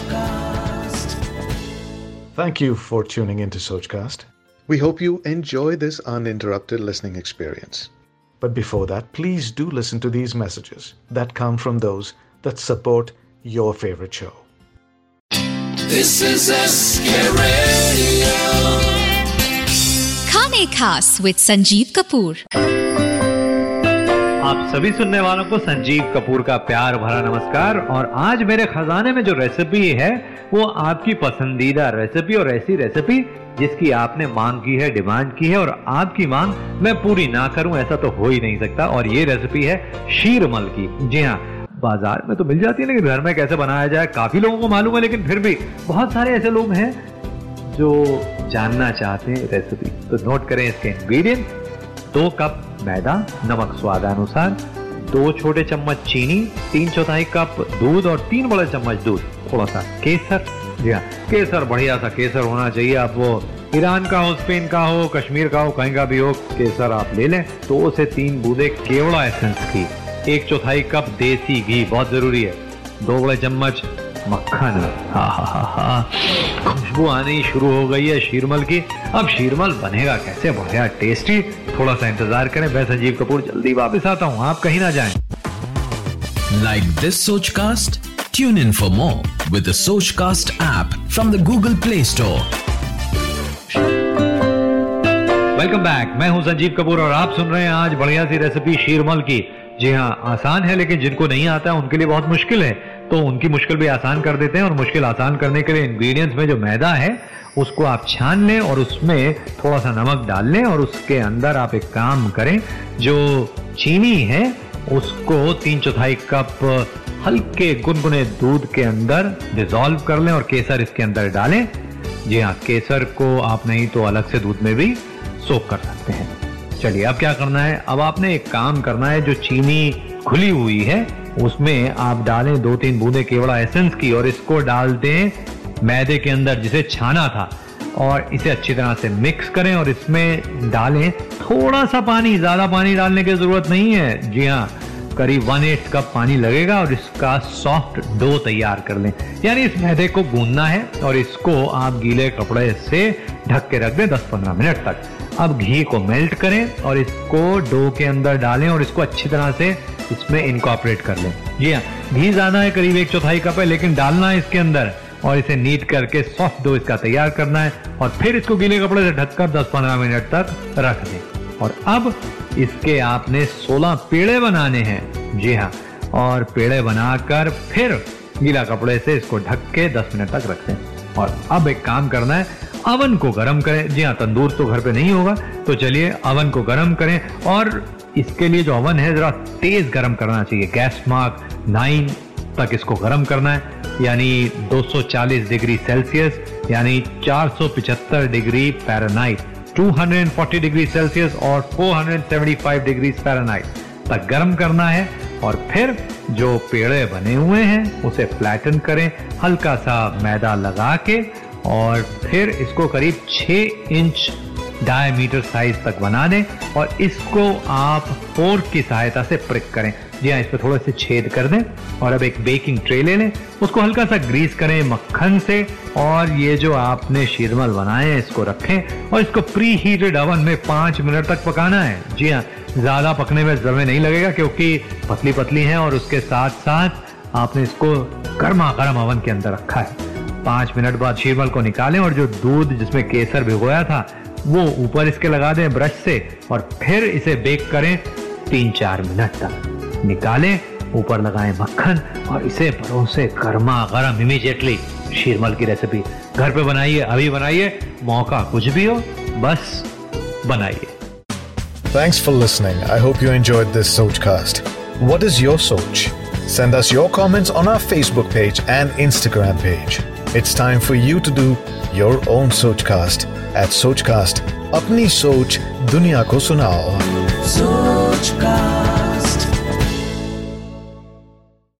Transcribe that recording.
Sochcast. Thank you for tuning into Sochcast. We hope you enjoy this uninterrupted listening experience. But before that, please do listen to these messages that come from those that support your favorite show. This is a Radio. Khane Khas with Sanjeev Kapoor. आप सभी सुनने वालों को संजीव कपूर का प्यार भरा नमस्कार। और आज मेरे खजाने में जो रेसिपी है, वो आपकी पसंदीदा रेसिपी और ऐसी रेसिपी जिसकी आपने मांग की है डिमांड की है और आपकी मांग मैं पूरी ना करूँ, ऐसा तो हो ही नहीं सकता। और ये रेसिपी है शीरमल की। जी हाँ बाज़ार में तो मिल जाती है, लेकिन घर में कैसे बनाया जाए, काफ़ी लोगों को मालूम है, लेकिन फिर भी बहुत सारे ऐसे लोग हैं जो जानना चाहते हैं रेसिपी तो नोट करें इसके इंग्रेडिएंट दो कप मैदा, नमक स्वादानुसार, दो छोटे चम्मच चीनी, तीन चौथाई कप दूध और तीन बड़े चम्मच दूध। थोड़ा सा केसर। जी हाँ केसर बढ़िया सा केसर होना चाहिए। आप वो ईरान का हो, स्पेन का हो, कश्मीर का हो, कहीं का भी हो, केसर आप ले लें। दो से तीन बूंदे केवड़ा एसेंस की। एक चौथाई कप देसी घी, बहुत ज़रूरी है। दो बड़े चम्मच मक्खन। हा हा हा हा। खुशबू आनी शुरू हो गई है शीरमल की। अब शीरमल बनेगा कैसे? बढ़िया, टेस्टी। थोड़ा सा इंतज़ार करें। मैं संजीव कपूर जल्दी वापस आता हूँ। आप कहीं ना जाएँ। Like this Sochcast tune in for more with Sochcast app from the Google Play Store. Welcome back. मैं हूँ संजीव कपूर और आप सुन रहे हैं आज बढ़िया सी रेसिपी शीरमल की। जी हाँ आसान है, लेकिन जिनको नहीं आता, उनके लिए बहुत मुश्किल है। तो उनकी मुश्किल भी आसान कर देते हैं और मुश्किल आसान करने के लिए इंग्रेडिएंट्स में जो मैदा है, उसको आप छान लें और उसमें थोड़ा सा नमक डाल लें और उसके अंदर आप एक काम करें, जो चीनी है, उसको तीन चौथाई कप हल्के गुनगुने दूध के अंदर डिजोल्व कर लें और केसर इसके अंदर डालें। जी हाँ केसर को आप नहीं तो अलग से दूध में भी सोख कर सकते हैं। चलिए, अब क्या करना है? अब आपने एक काम करना है, जो चीनी खुली हुई है, उसमें आप डालें दो तीन बूंदे, केवड़ा एसेंस की, और इसको डाल दें मैदे के अंदर, जिसे छाना था। और इसे अच्छी तरह से मिक्स करें, और इसमें डालें थोड़ा सा पानी, ज़्यादा पानी डालने की ज़रूरत नहीं है। जी हाँ करीब वन एट कप पानी लगेगा और इसका सॉफ्ट डो तैयार कर लें। यानी इस मैदे को गूंदना है और इसको आप गीले कपड़े से ढक के रख दें 10-15 मिनट तक। अब घी को मेल्ट करें और इसको डो के अंदर डालें और इसको अच्छी तरह से इसमें इनकॉपरेट कर लें। जी हाँ घी ज़्यादा है, करीब एक चौथाई कप है, लेकिन डालना है इसके अंदर और इसे नीट करके सॉफ्ट डो इसका तैयार करना है और फिर इसको गीले कपड़े से ढककर 10-15 मिनट तक रख दें। और अब इसके आपने 16 पेड़े बनाने हैं। जी हाँ और पेड़े बनाकर फिर गीला कपड़े से इसको ढक के 10 मिनट तक रख दें और अब एक काम करना है, अवन को गर्म करें। जी हाँ तंदूर तो घर पे नहीं होगा तो चलिए अवन को गर्म करें। और इसके लिए जो अवन है, जरा तेज गर्म करना चाहिए। गैस मार्क नाइन तक इसको गर्म करना है, यानी 240 डिग्री सेल्सियस, यानी 475 डिग्री फ़ारेनहाइट। 240 डिग्री सेल्सियस और 475 डिग्री फ़ारेनहाइट तक गर्म करना है और फिर जो पेड़े बने हुए हैं, उसे फ्लैटन करें हल्का सा मैदा लगा के और फिर इसको करीब 6 इंच डायमीटर साइज़ तक बना दें और इसको आप फोर्क की सहायता से प्रिक करें। जी हाँ इस पर थोड़े से छेद कर दें और अब एक बेकिंग ट्रे ले लें। उसको हल्का सा ग्रीस करें मक्खन से और ये जो आपने शीरमल बनाए हैं इसको रखें और इसको प्री हीटेड अवन में पाँच मिनट तक पकाना है। जी हाँ ज़्यादा पकने में समय नहीं लगेगा क्योंकि पतली पतली है और उसके साथ साथ आपने इसको गर्मा गर्म अवन के अंदर रखा है। पाँच मिनट बाद शीरमल को निकालें और जो दूध जिसमें केसर भिगोया था, वो ऊपर इसके लगा दें ब्रश से और फिर इसे बेक करें तीन चार मिनट तक। निकालें ऊपर लगाएँ मक्खन और इसे परोसे गर्मा गर्म। इमीजिएटली शीरमल की रेसिपी घर पे बनाइए अभी बनाइए मौका कुछ भी हो बस बनाइए। Thanks for listening I hope you enjoyed this Sochcast what is your soch send us your comments on our Facebook page and Instagram page it's time for you to do your own Sochcast at Sochcast अपनी सोच दुनिया को सुनाओ सोचकास्ट